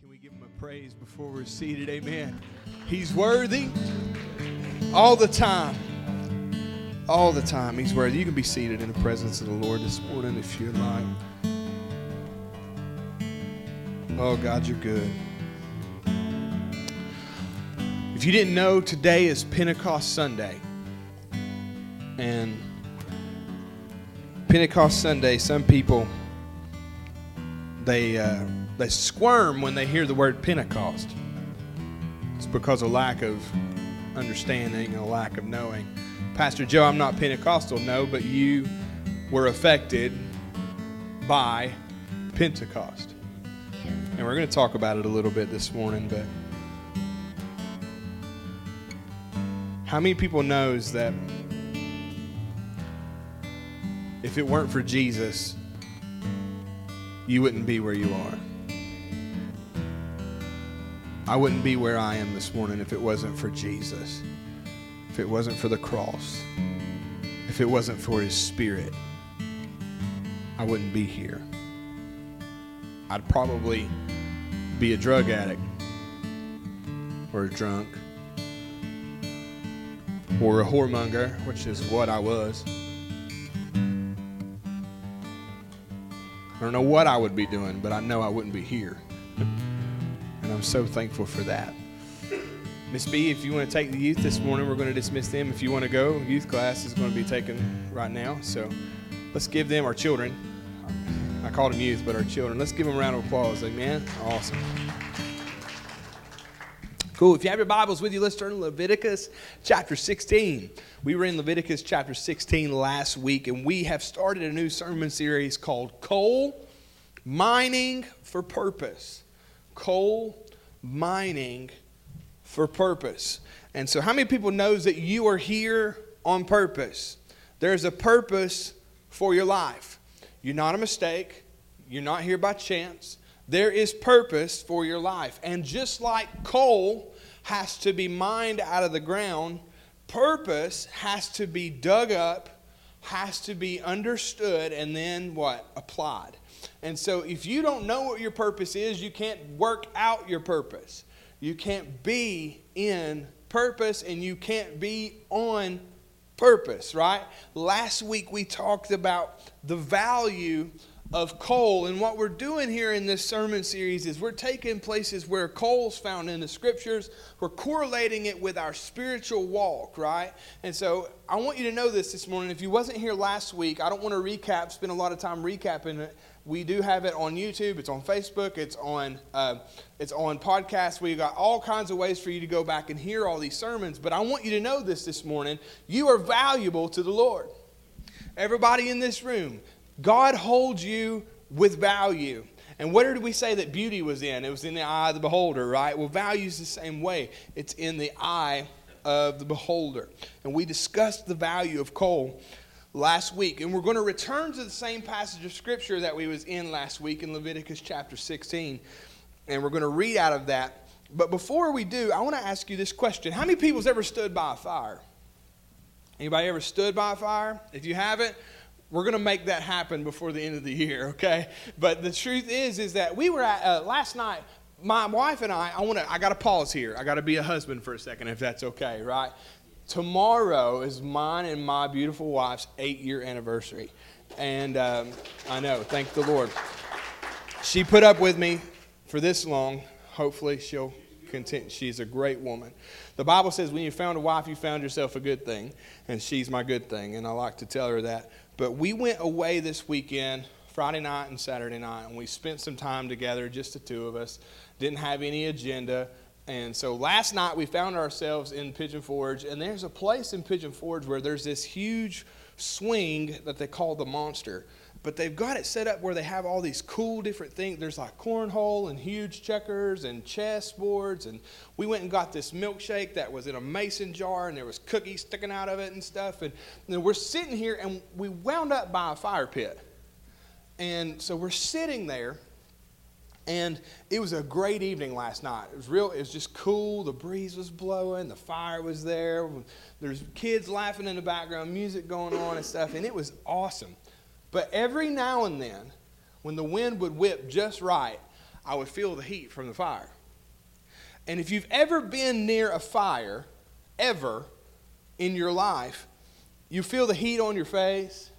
Can we give him a praise before we're seated? Amen. He's worthy all the time. All the time. He's worthy. You can be seated in the presence of the Lord this morning if you like. Oh, God, you're good. If you didn't know, today is Pentecost Sunday. And Pentecost Sunday, some people they uh, they squirm when they hear the word Pentecost. It's because of lack of understanding and a lack of knowing. Pastor Joe, I'm not Pentecostal, no, but you were affected by Pentecost. And we're going to talk about it a little bit this morning, but how many people knows that if it weren't for Jesus, you wouldn't be where you are? I wouldn't be where I am this morning if it wasn't for Jesus, if it wasn't for the cross, if it wasn't for His Spirit. I wouldn't be here. I'd probably be a drug addict or a drunk or a whoremonger, which is what I was. I don't know what I would be doing, but I know I wouldn't be here. I'm so thankful for that. Miss B, if you want to take the youth this morning, we're going to dismiss them. If you want to go, youth class is going to be taken right now. So let's give them our children. I called them youth, but our children. Let's give them a round of applause. Amen. Awesome. Cool. If you have your Bibles with you, let's turn to Leviticus chapter 16. We were in Leviticus chapter 16 last week, and we have started a new sermon series called Coal Mining for Purpose. Coal Mining for Purpose. And so, how many people knows that you are here on purpose? There's a purpose for your life. You're not a mistake. You're not here by chance. There is purpose for your life. And just like coal has to be mined out of the ground, purpose has to be dug up, has to be understood, and then what? Applied. And so if you don't know what your purpose is, you can't work out your purpose. You can't be in purpose and you can't be on purpose, right? Last week we talked about the value of coal. And what we're doing here in this sermon series is we're taking places where coal's found in the scriptures, we're correlating it with our spiritual walk, right? And so I want you to know this this morning. If you wasn't here last week, I don't want to recap, spend a lot of time recapping it. We do have it on YouTube. It's on Facebook. It's on uh, it's on podcasts. We've got all kinds of ways for you to go back and hear all these sermons. But I want you to know this this morning. You are valuable to the Lord. Everybody in this room, God holds you with value. And where did we say that beauty was in? It was in the eye of the beholder, right? Well, value is the same way. It's in the eye of the beholder. And we discussed the value of coal last week. And we're going to return to the same passage of scripture that we was in last week in Leviticus chapter 16. And we're going to read out of that. But before we do, I want to ask you this question. How many people's ever stood by a fire? Anybody ever stood by a fire? If you haven't, we're going to make that happen before the end of the year, okay? But the truth is, is that we were at uh, last night. My wife and I, I want to. I got to pause here. I got to be a husband for a second, if that's okay, right? Tomorrow is mine and my beautiful wife's eight-year anniversary, and um, I know. Thank the Lord. She put up with me for this long. Hopefully, she'll continue. She's a great woman. The Bible says, when you found a wife, you found yourself a good thing, and she's my good thing, and I like to tell her that. But we went away this weekend, Friday night and Saturday night, and we spent some time together, just the two of us. Didn't have any agenda. And so last night we found ourselves in Pigeon Forge, and there's a place in Pigeon Forge where there's this huge swing that they call the Monster but they've got it set up where they have all these cool different things. There's like cornhole and huge checkers and chess boards. And we went and got this milkshake that was in a mason jar and there was cookies sticking out of it and stuff. And, and we're sitting here and we wound up by a fire pit. And so we're sitting there and it was a great evening last night. It was real, it was just cool. The breeze was blowing, the fire was there. There's kids laughing in the background, music going on and stuff, and it was awesome. But every now and then, when the wind would whip just right, I would feel the heat from the fire. And if you've ever been near a fire, ever in your life, you feel the heat on your face.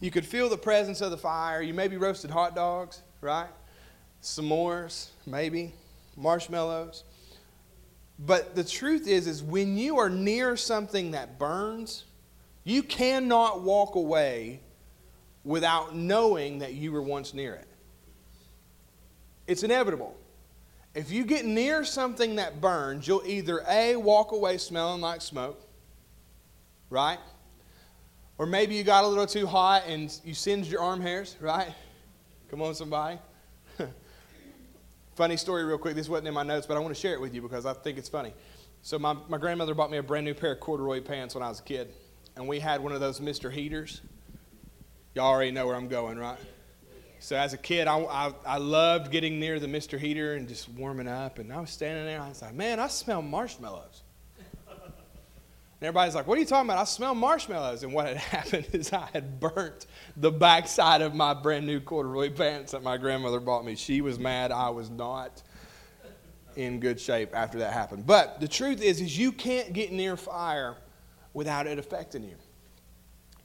You could feel the presence of the fire. You maybe roasted hot dogs, right? S'mores, maybe, marshmallows. But the truth is, is when you are near something that burns, you cannot walk away without knowing that you were once near it. It's inevitable. If you get near something that burns, you'll either A, walk away smelling like smoke, right? Or maybe you got a little too hot and you singed your arm hairs, right? Come on, somebody. funny story, real quick. This wasn't in my notes, but I want to share it with you because I think it's funny. So, my, my grandmother bought me a brand new pair of corduroy pants when I was a kid, and we had one of those Mr. Heaters. Y'all already know where I'm going, right? So as a kid, I, I, I, loved getting near the Mr. Heater and just warming up. And I was standing there, I was like, man, I smell marshmallows. and everybody's like, what are you talking about? I smell marshmallows. And what had happened is I had burnt the backside of my brand new corduroy pants that my grandmother bought me. She was mad. I was not in good shape after that happened. But the truth is, is you can't get near fire without it affecting you.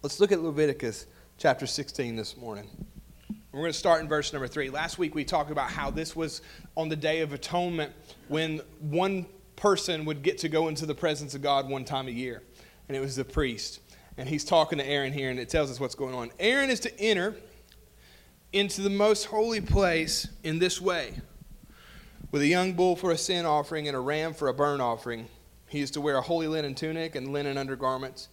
Let's look at Leviticus chapter 16 this morning. We're going to start in verse number three. Last week we talked about how this was on the Day of Atonement when one person would get to go into the presence of God one time a year, and it was the priest. And he's talking to Aaron here, and it tells us what's going on. Aaron is to enter into the most holy place in this way with a young bull for a sin offering and a ram for a burnt offering. He is to wear a holy linen tunic and linen undergarments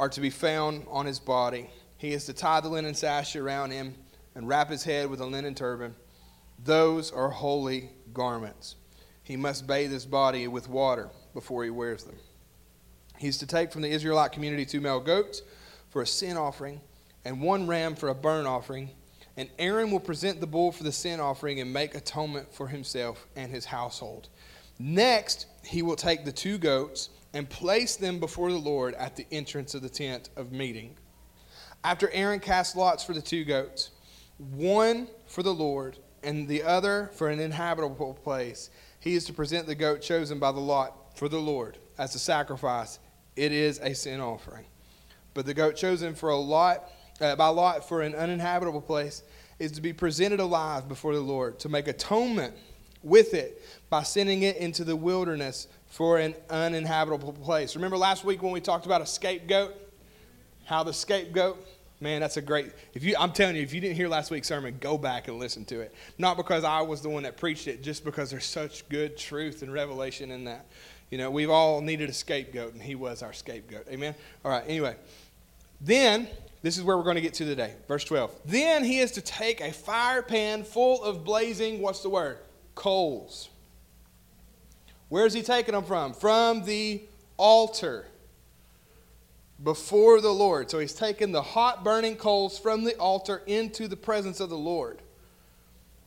are to be found on his body he is to tie the linen sash around him and wrap his head with a linen turban. Those are holy garments. He must bathe his body with water before he wears them. He's to take from the Israelite community two male goats for a sin offering and one ram for a burnt offering. And Aaron will present the bull for the sin offering and make atonement for himself and his household. Next, he will take the two goats and place them before the Lord at the entrance of the tent of meeting. After Aaron cast lots for the two goats, one for the Lord and the other for an inhabitable place, he is to present the goat chosen by the lot for the Lord as a sacrifice. It is a sin offering. But the goat chosen for a lot, uh, by lot for an uninhabitable place is to be presented alive before the Lord to make atonement with it by sending it into the wilderness for an uninhabitable place. Remember last week when we talked about a scapegoat? How the scapegoat Man, that's a great. If you, I'm telling you, if you didn't hear last week's sermon, go back and listen to it. Not because I was the one that preached it, just because there's such good truth and revelation in that. You know, we've all needed a scapegoat, and he was our scapegoat. Amen. All right. Anyway, then this is where we're going to get to today. Verse 12. Then he is to take a fire pan full of blazing. What's the word? Coals. Where is he taking them from? From the altar before the Lord. So he's taken the hot burning coals from the altar into the presence of the Lord.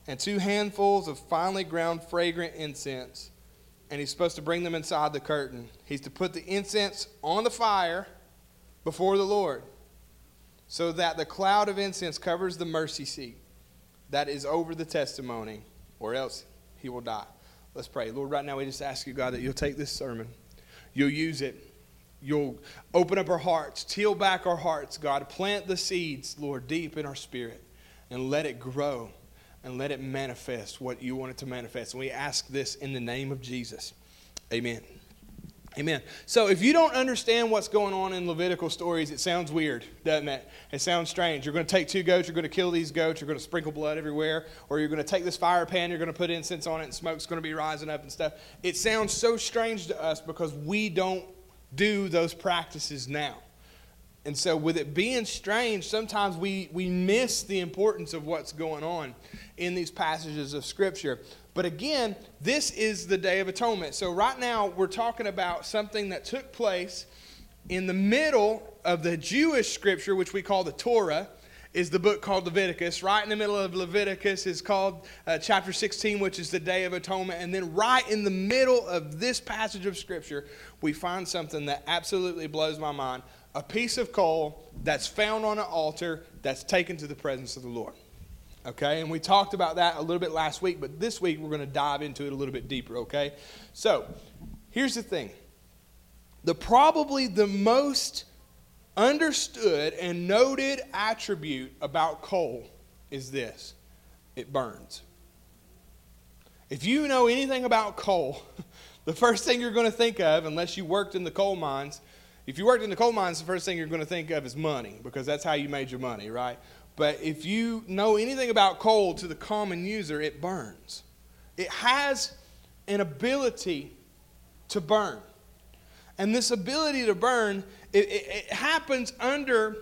And two handfuls of finely ground fragrant incense. And he's supposed to bring them inside the curtain. He's to put the incense on the fire before the Lord so that the cloud of incense covers the mercy seat that is over the testimony, or else he will die. Let's pray. Lord, right now we just ask you, God, that you'll take this sermon, you'll use it You'll open up our hearts, till back our hearts, God. Plant the seeds, Lord, deep in our spirit and let it grow and let it manifest what you want it to manifest. And we ask this in the name of Jesus. Amen. Amen. So if you don't understand what's going on in Levitical stories, it sounds weird, doesn't it? It sounds strange. You're going to take two goats, you're going to kill these goats, you're going to sprinkle blood everywhere, or you're going to take this fire pan, you're going to put incense on it, and smoke's going to be rising up and stuff. It sounds so strange to us because we don't do those practices now. And so, with it being strange, sometimes we, we miss the importance of what's going on in these passages of Scripture. But again, this is the Day of Atonement. So, right now, we're talking about something that took place in the middle of the Jewish Scripture, which we call the Torah is the book called Leviticus. Right in the middle of Leviticus is called uh, chapter 16, which is the Day of Atonement. And then right in the middle of this passage of Scripture, we find something that absolutely blows my mind a piece of coal that's found on an altar that's taken to the presence of the Lord. Okay, and we talked about that a little bit last week, but this week we're going to dive into it a little bit deeper. Okay, so here's the thing the probably the most understood and noted attribute about coal is this it burns. If you know anything about coal, the first thing you're going to think of, unless you worked in the coal mines, if you worked in the coal mines, the first thing you're going to think of is money because that's how you made your money, right? But if you know anything about coal to the common user, it burns. It has an ability to burn. And this ability to burn, it, it, it happens under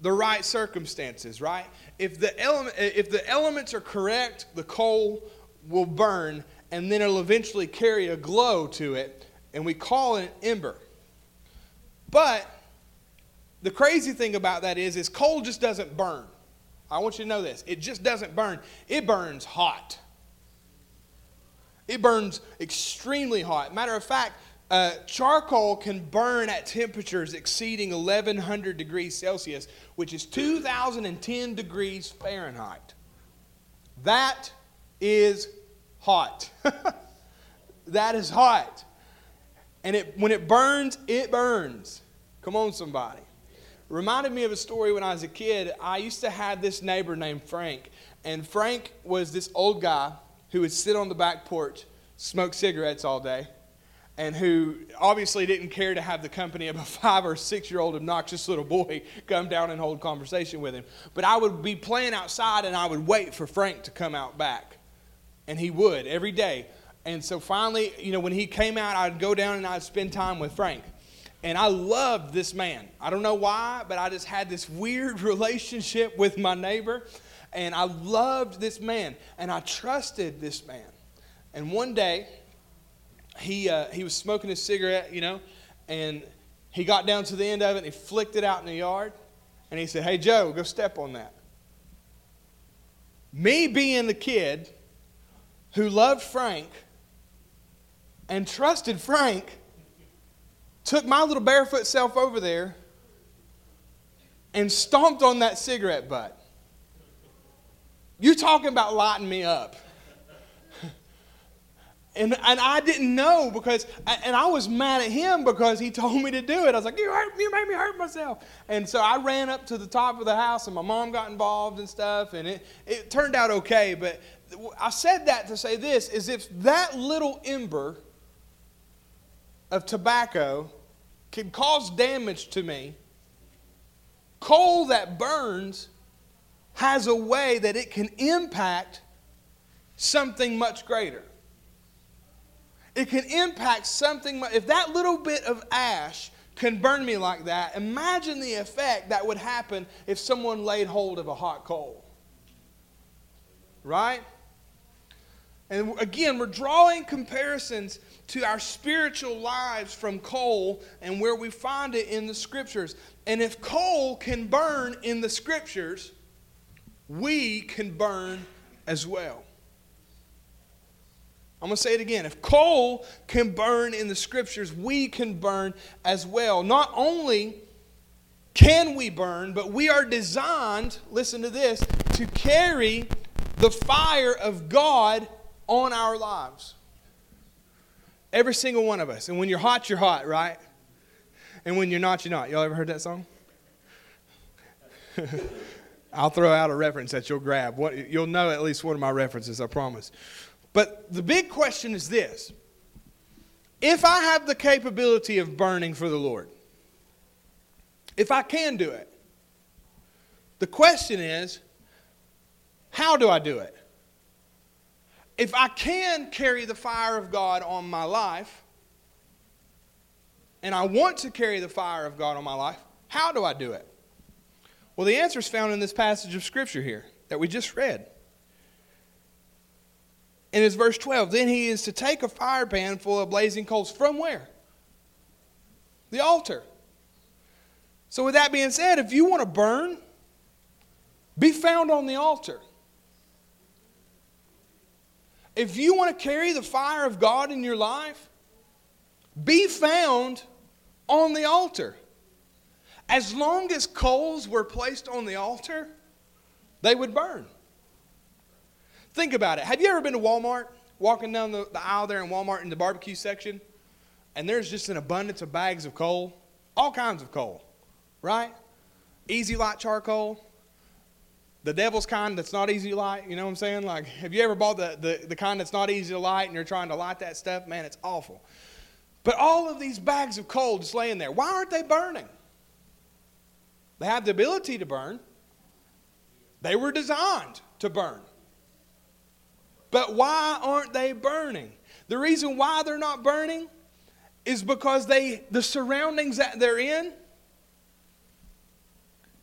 the right circumstances, right? If the, element, if the elements are correct, the coal will burn and then it'll eventually carry a glow to it, and we call it an ember. But the crazy thing about that is, is coal just doesn't burn. I want you to know this. It just doesn't burn. It burns hot. It burns extremely hot. Matter of fact, uh, charcoal can burn at temperatures exceeding 1100 degrees Celsius, which is 2010 degrees Fahrenheit. That is hot. that is hot. And it, when it burns, it burns. Come on, somebody reminded me of a story when I was a kid. I used to have this neighbor named Frank, and Frank was this old guy who would sit on the back porch, smoke cigarettes all day, and who obviously didn't care to have the company of a five or six year old obnoxious little boy come down and hold conversation with him. But I would be playing outside and I would wait for Frank to come out back. And he would every day. And so finally, you know, when he came out, I'd go down and I'd spend time with Frank. And I loved this man. I don't know why, but I just had this weird relationship with my neighbor. And I loved this man. And I trusted this man. And one day, he, uh, he was smoking his cigarette, you know, and he got down to the end of it and he flicked it out in the yard. And he said, Hey, Joe, go step on that. Me being the kid who loved Frank and trusted Frank took my little barefoot self over there and stomped on that cigarette butt. You're talking about lighting me up. And, and I didn't know because, and I was mad at him because he told me to do it. I was like, you hurt, you made me hurt myself. And so I ran up to the top of the house and my mom got involved and stuff and it, it turned out okay. But I said that to say this is if that little ember of tobacco can cause damage to me, coal that burns has a way that it can impact something much greater. It can impact something. If that little bit of ash can burn me like that, imagine the effect that would happen if someone laid hold of a hot coal. Right? And again, we're drawing comparisons to our spiritual lives from coal and where we find it in the scriptures. And if coal can burn in the scriptures, we can burn as well. I'm going to say it again. If coal can burn in the scriptures, we can burn as well. Not only can we burn, but we are designed, listen to this, to carry the fire of God on our lives. Every single one of us. And when you're hot, you're hot, right? And when you're not, you're not. Y'all ever heard that song? I'll throw out a reference that you'll grab. What, you'll know at least one of my references, I promise. But the big question is this if I have the capability of burning for the Lord, if I can do it, the question is how do I do it? if I can carry the fire of God on my life, and I want to carry the fire of God on my life, how do I do it? Well, the answer is found in this passage of Scripture here that we just read. And it's verse 12. Then he is to take a firepan full of blazing coals. From where? The altar. So, with that being said, if you want to burn, be found on the altar. If you want to carry the fire of God in your life, be found on the altar. As long as coals were placed on the altar, they would burn. Think about it. Have you ever been to Walmart, walking down the, the aisle there in Walmart in the barbecue section, and there's just an abundance of bags of coal? All kinds of coal, right? Easy light charcoal, the devil's kind that's not easy to light. You know what I'm saying? Like, have you ever bought the, the, the kind that's not easy to light and you're trying to light that stuff? Man, it's awful. But all of these bags of coal just laying there, why aren't they burning? They have the ability to burn, they were designed to burn. But why aren't they burning? The reason why they're not burning is because they the surroundings that they're in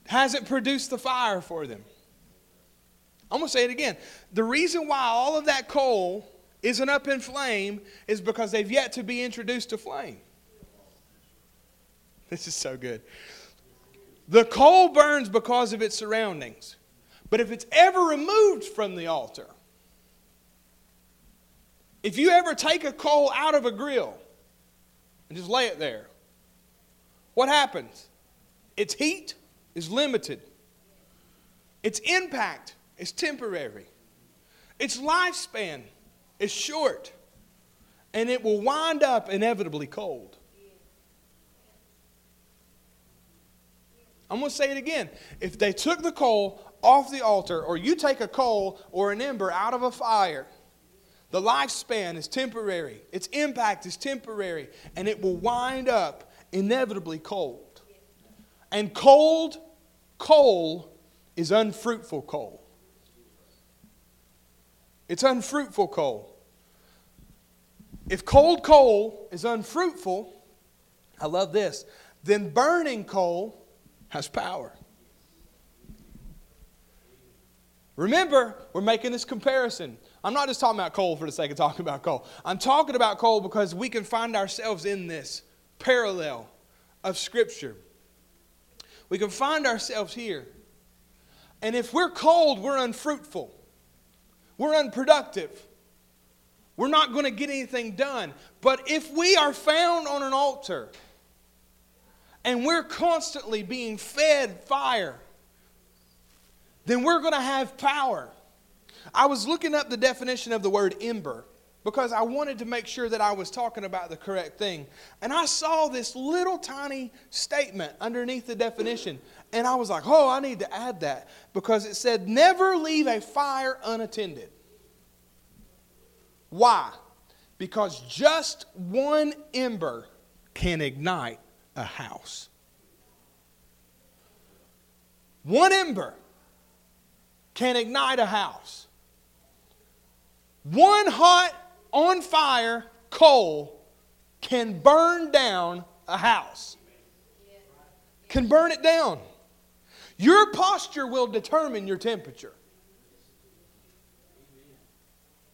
hasn't produced the fire for them. I'm going to say it again. The reason why all of that coal isn't up in flame is because they've yet to be introduced to flame. This is so good. The coal burns because of its surroundings. But if it's ever removed from the altar, if you ever take a coal out of a grill and just lay it there, what happens? Its heat is limited, its impact is temporary, its lifespan is short, and it will wind up inevitably cold. I'm going to say it again. If they took the coal off the altar, or you take a coal or an ember out of a fire, the lifespan is temporary, its impact is temporary, and it will wind up inevitably cold. And cold coal is unfruitful coal. It's unfruitful coal. If cold coal is unfruitful, I love this, then burning coal has power. Remember, we're making this comparison. I'm not just talking about coal for the sake of talking about coal. I'm talking about coal because we can find ourselves in this parallel of Scripture. We can find ourselves here. And if we're cold, we're unfruitful, we're unproductive. We're not going to get anything done. But if we are found on an altar and we're constantly being fed fire, then we're going to have power. I was looking up the definition of the word ember because I wanted to make sure that I was talking about the correct thing. And I saw this little tiny statement underneath the definition. And I was like, oh, I need to add that because it said, never leave a fire unattended. Why? Because just one ember can ignite a house. One ember can ignite a house. One hot, on fire coal can burn down a house, can burn it down. Your posture will determine your temperature.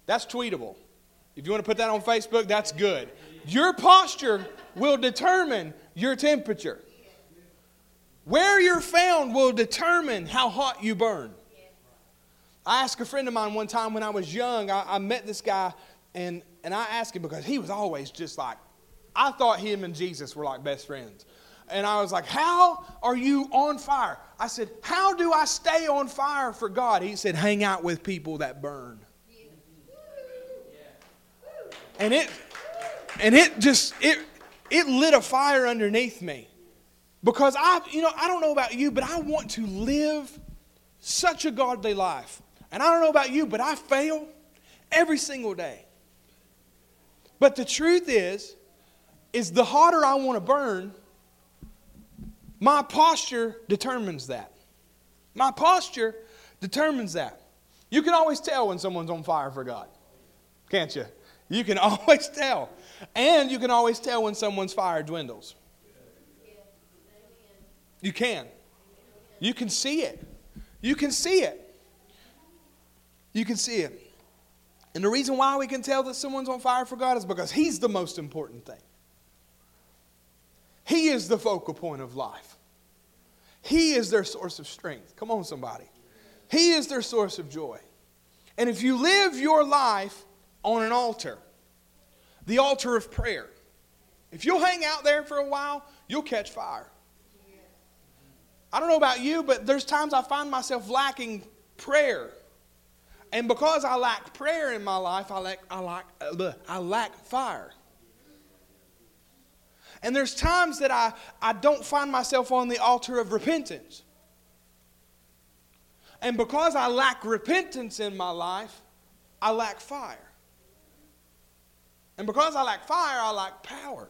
That's tweetable. If you want to put that on Facebook, that's good. Your posture will determine your temperature. Where you're found will determine how hot you burn. I asked a friend of mine one time when I was young, I, I, met this guy, and, and I asked him because he was always just like, I thought him and Jesus were like best friends. And I was like, How are you on fire? I said, How do I stay on fire for God? He said, Hang out with people that burn. And it and it just it it lit a fire underneath me. Because I, you know, I don't know about you, but I want to live such a godly life and I don't know about you, but I fail every single day. But the truth is, is the hotter I want to burn, my posture determines that. My posture determines that. You can always tell when someone's on fire for God, can't you? You can always tell. And you can always tell when someone's fire dwindles. You can. You can see it. You can see it. You can see it. And the reason why we can tell that someone's on fire for God is because He's the most important thing. He is the focal point of life. He is their source of strength. Come on, somebody. He is their source of joy. And if you live your life on an altar, the altar of prayer, if you'll hang out there for a while, you'll catch fire. I don't know about you, but there's times I find myself lacking prayer And because I lack prayer in my life, I lack, I lack, I lack fire. And there's times that I, I don't find myself on the altar of repentance. And because I lack repentance in my life, I lack fire. And because I lack fire, I lack power.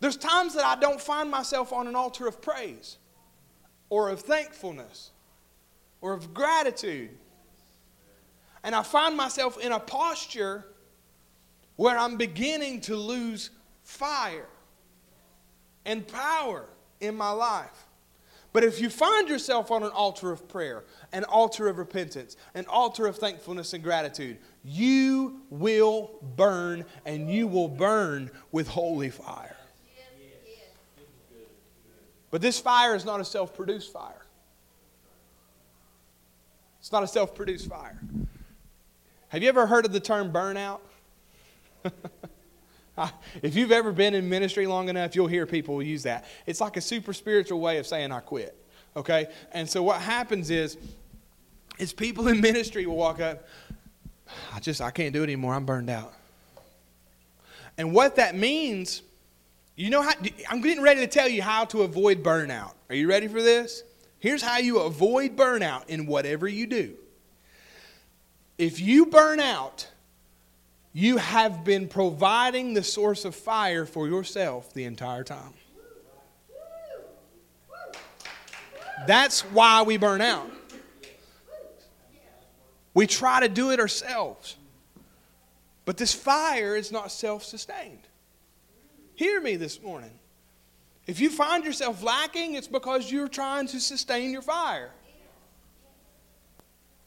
There's times that I don't find myself on an altar of praise or of thankfulness or of gratitude. And I find myself in a posture where I'm beginning to lose fire and power in my life. But if you find yourself on an altar of prayer, an altar of repentance, an altar of thankfulness and gratitude, you will burn and you will burn with holy fire. But this fire is not a self produced fire. It's not a self produced fire. Have you ever heard of the term burnout? Ah, if you've ever been in ministry long enough, you'll hear people use that. It's like a super spiritual way of saying, I quit. Okay? And so what happens is, is people in ministry will walk up, I just, I can't do it anymore. I'm burned out. And what that means, you know how, I'm getting ready to tell you how to avoid burnout. Are you ready for this? Here's how you avoid burnout in whatever you do. If you burn out, you have been providing the source of fire for yourself the entire time. That's why we burn out. We try to do it ourselves. But this fire is not self sustained. Hear me this morning. If you find yourself lacking, it's because you're trying to sustain your fire.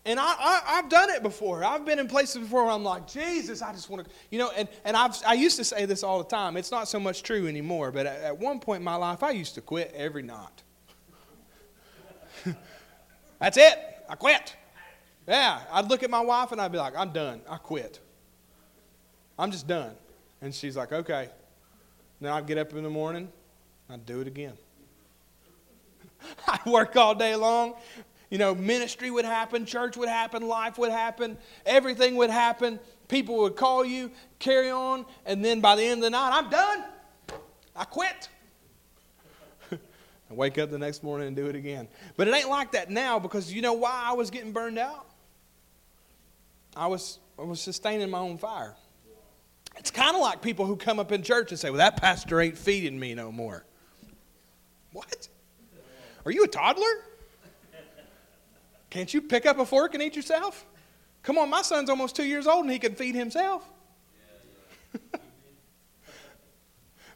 And I, I, have done it before. I've been in places before where I'm like, Jesus, I just want to, you know, and, and I've, I used to say this all the time. It's not so much true anymore, but at, at one point in my life, I used to quit every night. That's it. I quit. Yeah. I'd look at my wife and I'd be like, I'm done. I quit. I'm just done. And she's like, okay. Then I'd get up in the morning, I'd do it again. I'd work all day long, you know, ministry would happen, church would happen, life would happen, everything would happen. People would call you, carry on, and then by the end of the night, I'm done. I quit. I wake up the next morning and do it again. But it ain't like that now because you know why I was getting burned out? I was, I was sustaining my own fire. It's kind of like people who come up in church and say, Well, that pastor ain't feeding me no more. What? Are you a toddler? Can't you pick up a fork and eat yourself? Come on, my son's almost two years old and he can feed himself.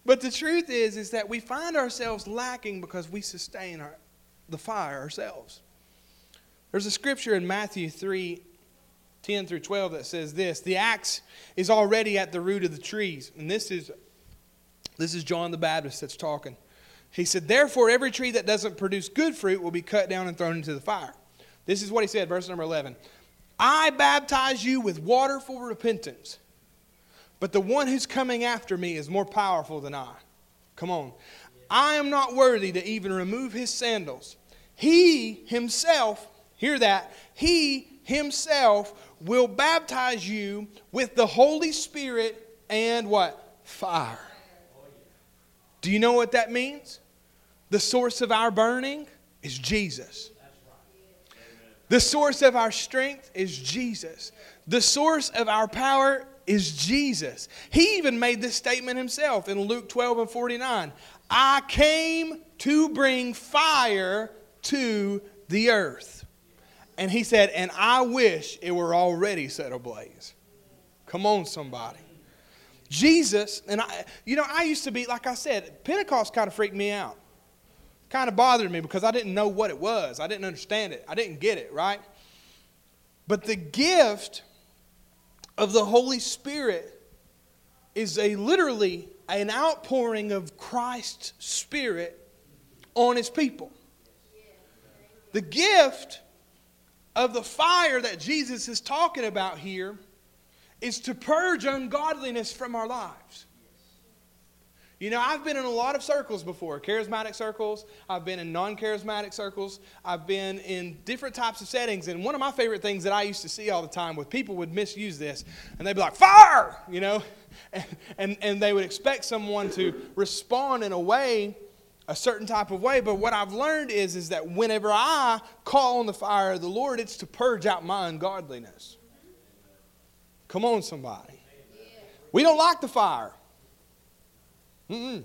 but the truth is, is that we find ourselves lacking because we sustain our, the fire ourselves. There's a scripture in Matthew 3 10 through 12 that says this The axe is already at the root of the trees. And this is, this is John the Baptist that's talking. He said, Therefore, every tree that doesn't produce good fruit will be cut down and thrown into the fire. This is what he said, verse number 11. I baptize you with water for repentance, but the one who's coming after me is more powerful than I. Come on. I am not worthy to even remove his sandals. He himself, hear that, he himself will baptize you with the Holy Spirit and what? Fire. Do you know what that means? The source of our burning is Jesus. The source of our strength is Jesus. The source of our power is Jesus. He even made this statement himself in Luke 12 and 49. I came to bring fire to the earth. And he said, and I wish it were already set ablaze. Come on, somebody. Jesus, and I, you know, I used to be, like I said, Pentecost kind of freaked me out kind of bothered me because I didn't know what it was. I didn't understand it. I didn't get it, right? But the gift of the Holy Spirit is a literally an outpouring of Christ's Spirit on his people. The gift of the fire that Jesus is talking about here is to purge ungodliness from our lives. You know, I've been in a lot of circles before charismatic circles, I've been in non charismatic circles, I've been in different types of settings. And one of my favorite things that I used to see all the time was people would misuse this. And they'd be like, fire! You know, and, and, and they would expect someone to respond in a way a certain type of way. But what i've learned is is that whenever i call on the fire of the lord it's to purge out my ungodliness. Come on somebody. We don't like the fire Mm-mm.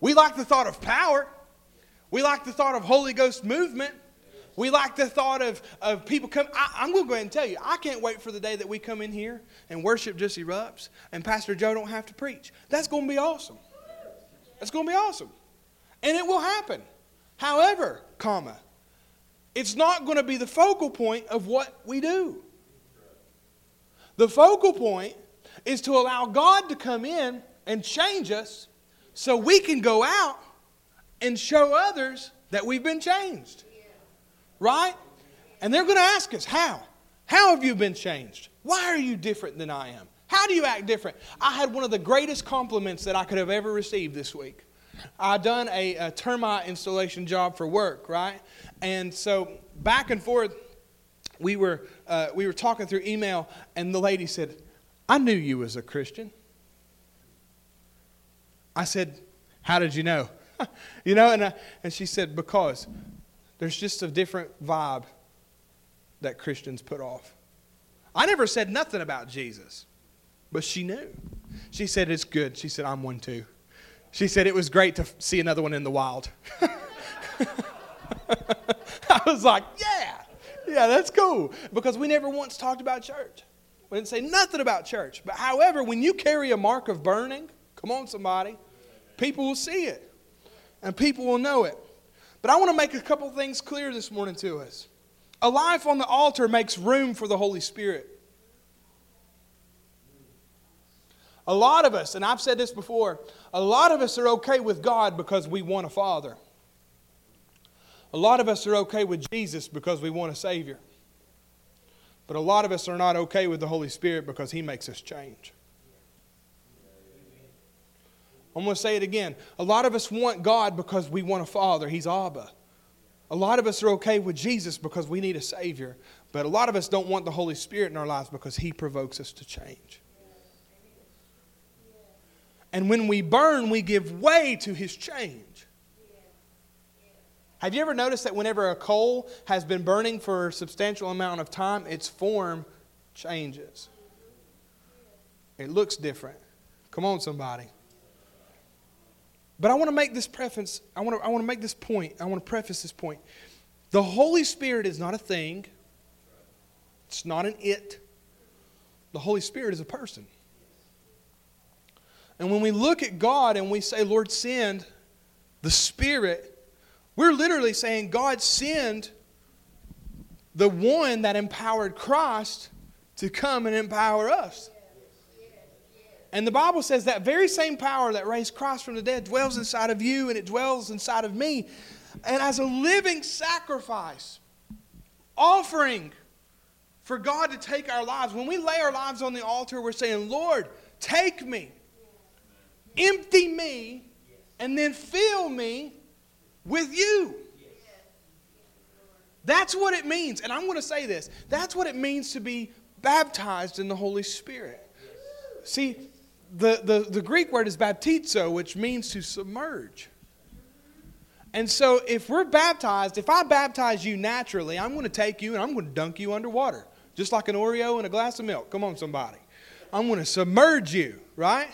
We like the thought of power. We like the thought of Holy Ghost movement. We like the thought of, of people come. I, am going to go ahead and tell you, I can't wait for the day that we come in here and worship just erupts and Pastor Joe don't have to preach. That's going to be awesome. That's going to be awesome. And it will happen. However, comma, it's not going to be the focal point of what we do. The focal point is to allow God to come in and change us so we can go out and show others that we've been changed. Right? And they're going to ask us, How? How have you been changed? Why are you different than I am? How do you act different? I had one of the greatest compliments that I could have ever received this week. I done a, a termite installation job for work, right? And so back and forth, we were uh, we were talking through email, and the lady said, "I knew you was a Christian." I said, How did you know? you know, and, uh, and she said, Because there's just a different vibe that Christians put off. I never said nothing about Jesus, but she knew. She said, It's good. She said, I'm one too. She said, It was great to see another one in the wild. I was like, Yeah, yeah, that's cool. Because we never once talked about church. We didn't say nothing about church. But however, when you carry a mark of burning, come on, somebody, People will see it and people will know it. But I want to make a couple things clear this morning to us. A life on the altar makes room for the Holy Spirit. A lot of us, and I've said this before, a lot of us are okay with God because we want a Father. A lot of us are okay with Jesus because we want a Savior. But a lot of us are not okay with the Holy Spirit because He makes us change. I'm going to say it again. A lot of us want God because we want a father. He's Abba. A lot of us are okay with Jesus because we need a Savior. But a lot of us don't want the Holy Spirit in our lives because He provokes us to change. And when we burn, we give way to His change. Have you ever noticed that whenever a coal has been burning for a substantial amount of time, its form changes? It looks different. Come on, somebody. But I want to make this preface, I want to, I want to make this point, I want to preface this point. The Holy Spirit is not a thing, it's not an it. The Holy Spirit is a person. And when we look at God and we say, Lord, send the Spirit, we're literally saying, God, send the one that empowered Christ to come and empower us. And the Bible says that very same power that raised Christ from the dead dwells inside of you and it dwells inside of me. And as a living sacrifice, offering for God to take our lives, when we lay our lives on the altar, we're saying, Lord, take me, empty me, and then fill me with you. That's what it means. And I'm going to say this that's what it means to be baptized in the Holy Spirit. See, the, the, the Greek word is baptizo, which means to submerge. And so, if we're baptized, if I baptize you naturally, I'm going to take you and I'm going to dunk you underwater, just like an Oreo in a glass of milk. Come on, somebody. I'm going to submerge you, right?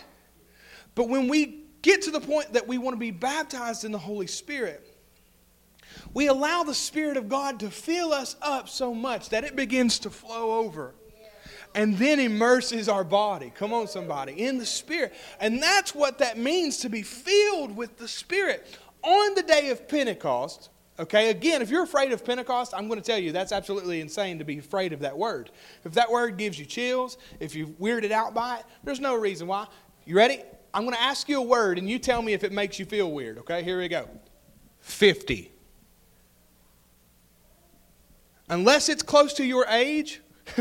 But when we get to the point that we want to be baptized in the Holy Spirit, we allow the Spirit of God to fill us up so much that it begins to flow over and then immerses our body. Come on, somebody, in the Spirit. And that's what that means to be filled with the Spirit. On the day of Pentecost, okay, again, if you're afraid of Pentecost, I'm going to tell you that's absolutely insane to be afraid of that word. If that word gives you chills, if you're weirded out by it, there's no reason why. You ready? I'm going to ask you a word and you tell me if it makes you feel weird, okay? Here we go 50. Unless it's close to your age,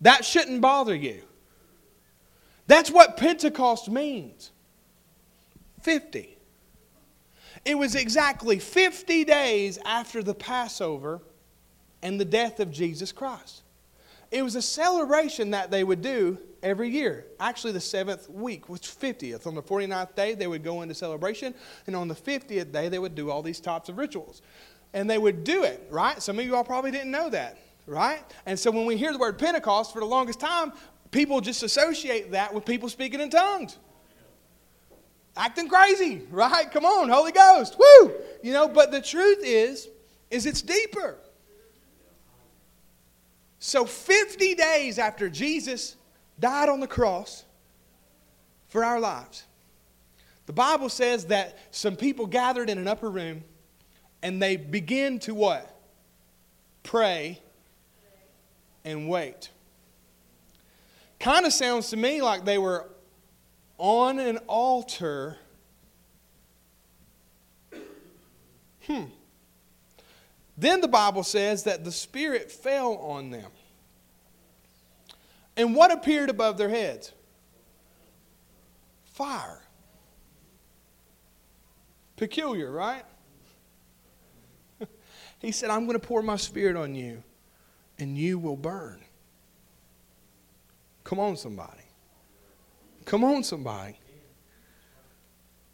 That shouldn't bother you. That's what Pentecost means. 50. It was exactly 50 days after the Passover and the death of Jesus Christ. It was a celebration that they would do every year. Actually, the seventh week was 50th. On the 49th day, they would go into celebration, and on the 50th day, they would do all these types of rituals. And they would do it, right? Some of you all probably didn't know that, right? And so when we hear the word Pentecost, for the longest time, people just associate that with people speaking in tongues. Acting crazy, right? Come on, Holy Ghost, woo! You know, but the truth is, is it's deeper. So 50 days after Jesus died on the cross for our lives, the Bible says that some people gathered in an upper room and they begin to what? Pray and wait. Kind of sounds to me like they were on an altar. Hmm. Then the Bible says that the Spirit fell on them. And what appeared above their heads? Fire. Peculiar, right? he said, I'm going to pour my Spirit on you, and you will burn. Come on, somebody. Come on, somebody.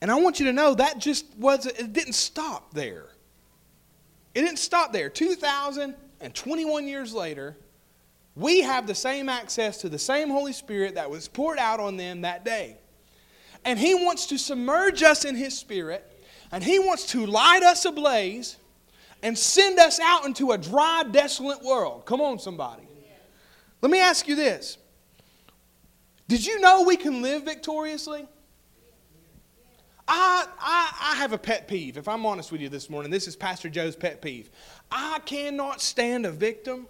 And I want you to know that just wasn't, it didn't stop there. It didn't stop there. 2,021 years later, we have the same access to the same Holy Spirit that was poured out on them that day. And He wants to submerge us in His Spirit, and He wants to light us ablaze and send us out into a dry, desolate world. Come on, somebody. Let me ask you this Did you know we can live victoriously? I, I, I have a pet peeve, if I'm honest with you this morning. This is Pastor Joe's pet peeve. I cannot stand a victim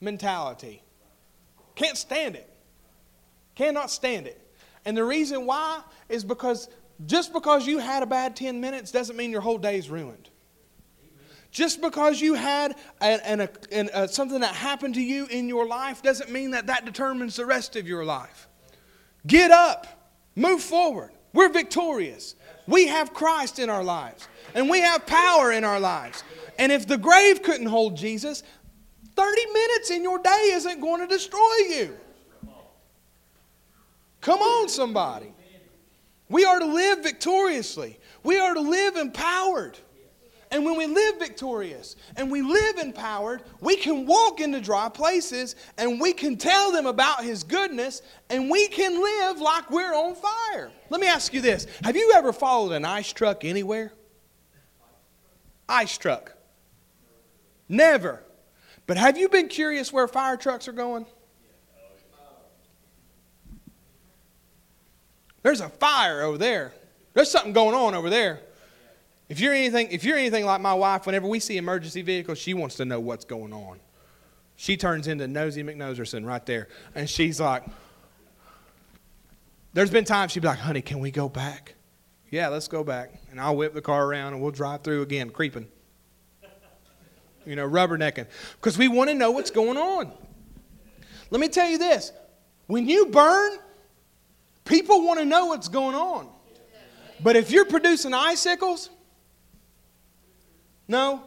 mentality. Can't stand it. Cannot stand it. And the reason why is because just because you had a bad 10 minutes doesn't mean your whole day is ruined. Just because you had an, an, an, something that happened to you in your life doesn't mean that that determines the rest of your life. Get up, move forward. We're victorious. We have Christ in our lives, and we have power in our lives. And if the grave couldn't hold Jesus, 30 minutes in your day isn't going to destroy you. Come on, somebody. We are to live victoriously, we are to live empowered. And when we live victorious and we live empowered, we can walk into dry places and we can tell them about His goodness and we can live like we're on fire. Let me ask you this Have you ever followed an ice truck anywhere? Ice truck. Never. But have you been curious where fire trucks are going? There's a fire over there. There's something going on over there. If you're anything, if you're anything like my wife, whenever we see emergency vehicles, she wants to know what's going on. She turns into Nosy McNoserson right there, and she's like, "There's been times she'd be like, honey, can we go back?" Yeah, let's go back, and I'll whip the car around and we'll drive through again, creeping. You know, rubbernecking, because we want to know what's going on. Let me tell you this: when you burn, people want to know what's going on. But if you're producing icicles, no.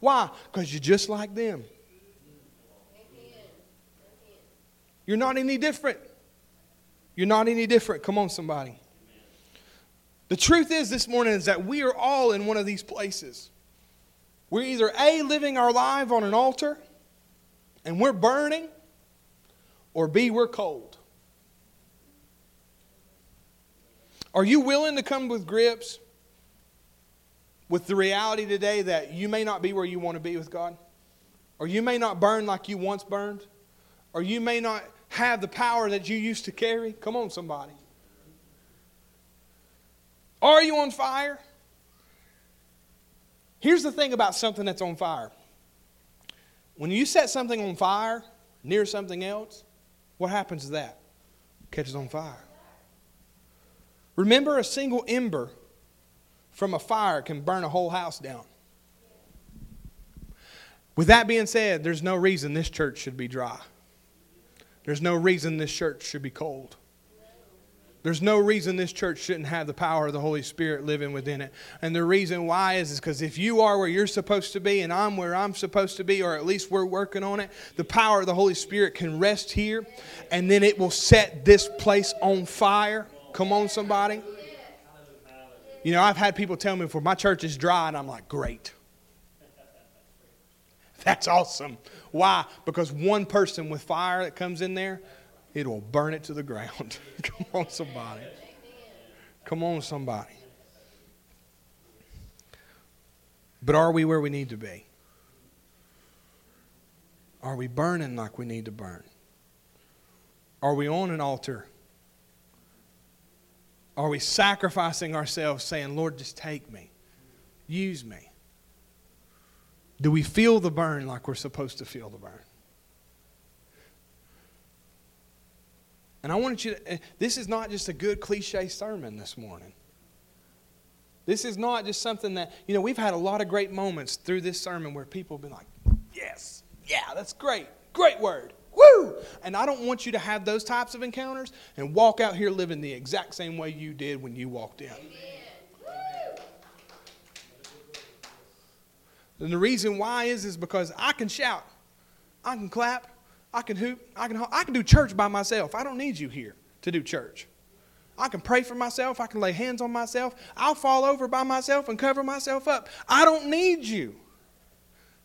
Why? Because you're just like them. You're not any different. You're not any different. Come on, somebody. The truth is this morning is that we are all in one of these places. We're either A, living our life on an altar and we're burning, or B, we're cold. Are you willing to come with grips with the reality today that you may not be where you want to be with God, or you may not burn like you once burned, or you may not have the power that you used to carry. Come on, somebody. Are you on fire? Here's the thing about something that's on fire. When you set something on fire near something else, what happens to that? It catches on fire. Remember, a single ember from a fire can burn a whole house down. With that being said, there's no reason this church should be dry. There's no reason this church should be cold. There's no reason this church shouldn't have the power of the Holy Spirit living within it. And the reason why is because if you are where you're supposed to be and I'm where I'm supposed to be, or at least we're working on it, the power of the Holy Spirit can rest here and then it will set this place on fire. Come on, somebody. You know, I've had people tell me before, my church is dry, and I'm like, great. That's awesome. Why? Because one person with fire that comes in there, it will burn it to the ground. Come on, somebody. Come on, somebody. But are we where we need to be? Are we burning like we need to burn? Are we on an altar? Are we sacrificing ourselves, saying, Lord, just take me, use me? Do we feel the burn like we're supposed to feel the burn? And I wanted you to, this is not just a good cliche sermon this morning. This is not just something that, you know, we've had a lot of great moments through this sermon where people have been like, yes, yeah, that's great, great word, And I don't want you to have those types of encounters and walk out here living the exact same way you did when you walked in. And the reason why is is because I can shout, I can clap, I can hoop, I can I can do church by myself. I don't need you here to do church. I can pray for myself, I can lay hands on myself. I'll fall over by myself and cover myself up. I don't need you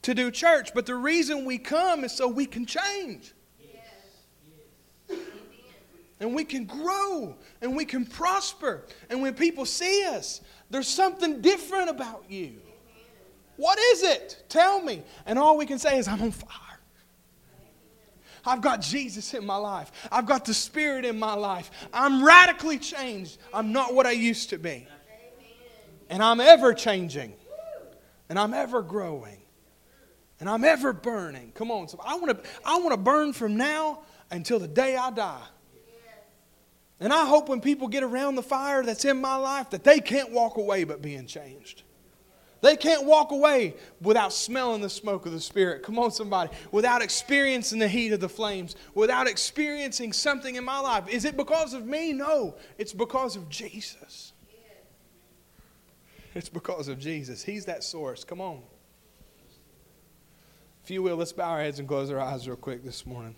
to do church, but the reason we come is so we can change. And we can grow and we can prosper. And when people see us, there's something different about you. What is it? Tell me. And all we can say is, I'm on fire. I've got Jesus in my life. I've got the Spirit in my life. I'm radically changed. I'm not what I used to be. And I'm ever changing. And I'm ever growing. And I'm ever burning. Come on. So I want to I want to burn from now until the day I die. And I hope when people get around the fire that's in my life that they can't walk away but being changed. They can't walk away without smelling the smoke of the Spirit. Come on, somebody. Without experiencing the heat of the flames, without experiencing something in my life. Is it because of me? No. It's because of Jesus. It's because of Jesus. He's that source. Come on. If you will, let's bow our heads and close our eyes real quick this morning.